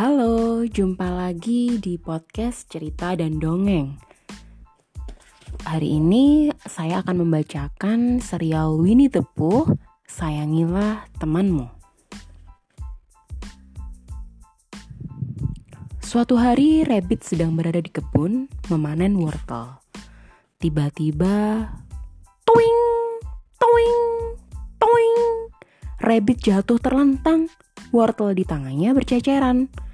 Halo, jumpa lagi di podcast cerita dan dongeng. Hari ini saya akan membacakan serial Winnie the Pooh, Sayangilah Temanmu. Suatu hari, Rabbit sedang berada di kebun memanen wortel. Tiba-tiba, toing, toing, toing. Rabbit jatuh terlentang. Wortel di tangannya berceceran.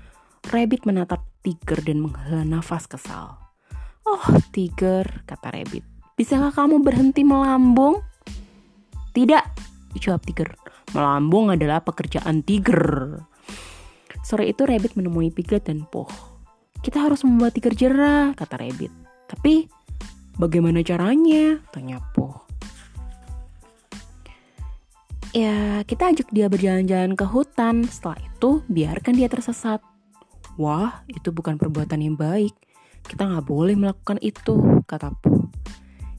Rabbit menatap Tiger dan menghela nafas kesal. Oh, Tiger, kata Rabbit. Bisakah kamu berhenti melambung? Tidak, jawab Tiger. Melambung adalah pekerjaan Tiger. Sore itu Rabbit menemui Piglet dan Poh. Kita harus membuat Tiger jerah, kata Rabbit. Tapi bagaimana caranya? Tanya Poh. Ya, kita ajak dia berjalan-jalan ke hutan. Setelah itu, biarkan dia tersesat. Wah, itu bukan perbuatan yang baik. Kita nggak boleh melakukan itu, kata Poh.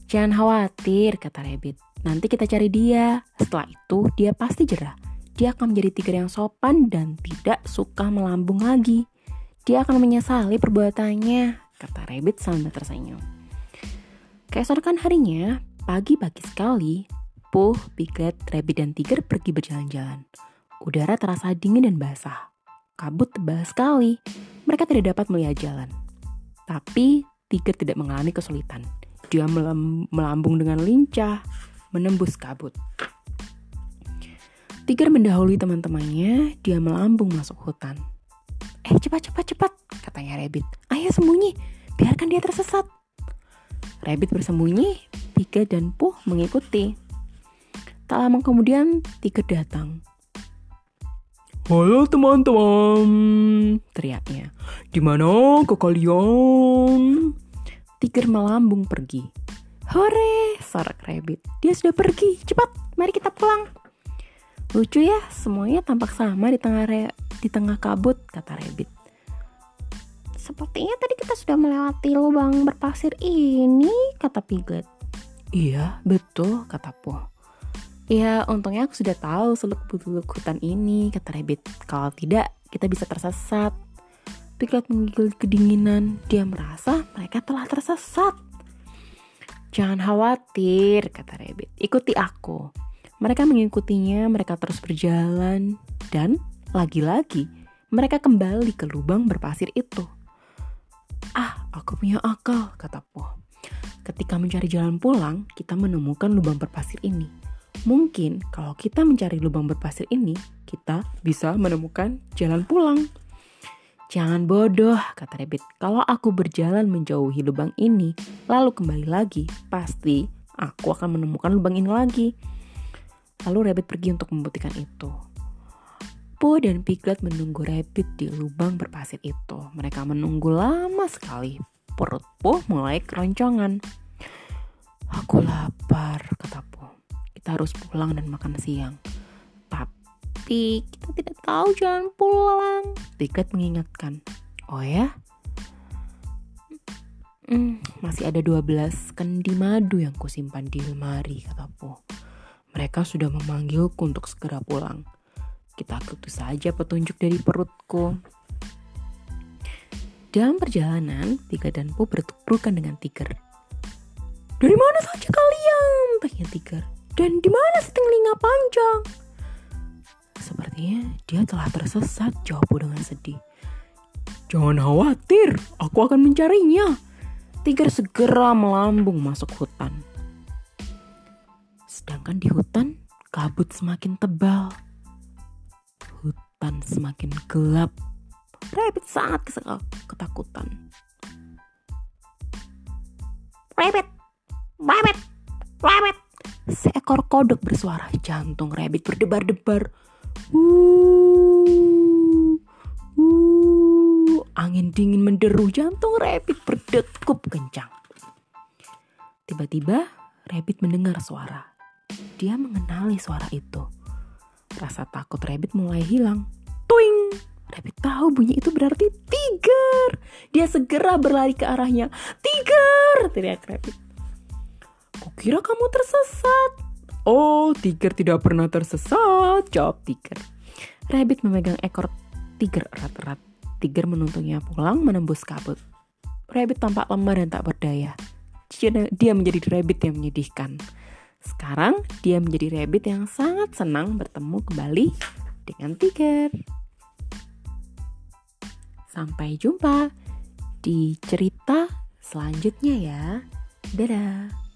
Jangan khawatir, kata Rabbit. Nanti kita cari dia. Setelah itu, dia pasti jerah dia akan menjadi tiger yang sopan dan tidak suka melambung lagi. Dia akan menyesali perbuatannya, kata Rabbit sambil tersenyum. Keesokan harinya, pagi-pagi sekali, Puh, Piglet, Rabbit, dan Tiger pergi berjalan-jalan. Udara terasa dingin dan basah. Kabut tebal sekali. Mereka tidak dapat melihat jalan. Tapi Tiger tidak mengalami kesulitan. Dia melambung dengan lincah, menembus kabut. Tiger mendahului teman-temannya, dia melambung masuk hutan. Eh cepat cepat cepat, katanya Rabbit. Ayo sembunyi, biarkan dia tersesat. Rabbit bersembunyi, Tiger dan Puh mengikuti. Tak lama kemudian, Tiger datang. Halo teman-teman, teriaknya. Di mana ke kalian? Tiger melambung pergi. Hore, sorak Rabbit. Dia sudah pergi. Cepat, mari kita pulang. Lucu ya, semuanya tampak sama di tengah re di tengah kabut, kata Rabbit. Sepertinya tadi kita sudah melewati lubang berpasir ini, kata Piglet. Iya, betul, kata Po. Ya, untungnya aku sudah tahu seluk-beluk hutan ini, kata Rabbit. Kalau tidak, kita bisa tersesat. Piglet menggigil kedinginan. Dia merasa mereka telah tersesat. Jangan khawatir, kata Rabbit. Ikuti aku. Mereka mengikutinya, mereka terus berjalan, dan lagi-lagi mereka kembali ke lubang berpasir itu. Ah, aku punya akal, kata Po. Ketika mencari jalan pulang, kita menemukan lubang berpasir ini. Mungkin kalau kita mencari lubang berpasir ini, kita bisa menemukan jalan pulang. Jangan bodoh, kata Rabbit. Kalau aku berjalan menjauhi lubang ini, lalu kembali lagi, pasti aku akan menemukan lubang ini lagi. Lalu Rabbit pergi untuk membuktikan itu. Po dan Piglet menunggu Rabbit di lubang berpasir itu. Mereka menunggu lama sekali. Perut Po mulai keroncongan. Aku lapar, kata Po. Kita harus pulang dan makan siang. Tapi kita tidak tahu jalan pulang. Piglet mengingatkan. Oh ya? Hmm, masih ada 12 kendi madu yang kusimpan di lemari, kata Po. Mereka sudah memanggilku untuk segera pulang. Kita ikuti saja petunjuk dari perutku. Dalam perjalanan, Tiga dan Po bertuburkan dengan Tiger. Dari mana saja kalian? Tanya Tiger. Dan di mana si telinga panjang? Sepertinya dia telah tersesat, jawab Po dengan sedih. Jangan khawatir, aku akan mencarinya. Tiger segera melambung masuk hutan. Sedangkan di hutan, kabut semakin tebal. Hutan semakin gelap. Rabbit sangat ketakutan. Rabbit! Rabbit! Rabbit! Seekor kodok bersuara. Jantung Rabbit berdebar-debar. Uh, uh, angin dingin menderu jantung Rabbit berdegup kencang. Tiba-tiba Rabbit mendengar suara. Dia mengenali suara itu. Rasa takut Rabbit mulai hilang. Tuing! Rabbit tahu bunyi itu berarti tiger. Dia segera berlari ke arahnya. Tiger! Teriak Rabbit. Kukira kamu tersesat. Oh, tiger tidak pernah tersesat, jawab tiger. Rabbit memegang ekor tiger erat-erat. Tiger menuntunnya pulang menembus kabut. Rabbit tampak lemah dan tak berdaya. Dia menjadi rabbit yang menyedihkan. Sekarang dia menjadi rabbit yang sangat senang bertemu kembali dengan Tiger. Sampai jumpa di cerita selanjutnya ya. Dadah.